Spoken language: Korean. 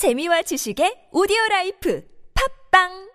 재미와 지식의 오디오 라이프. 팝빵!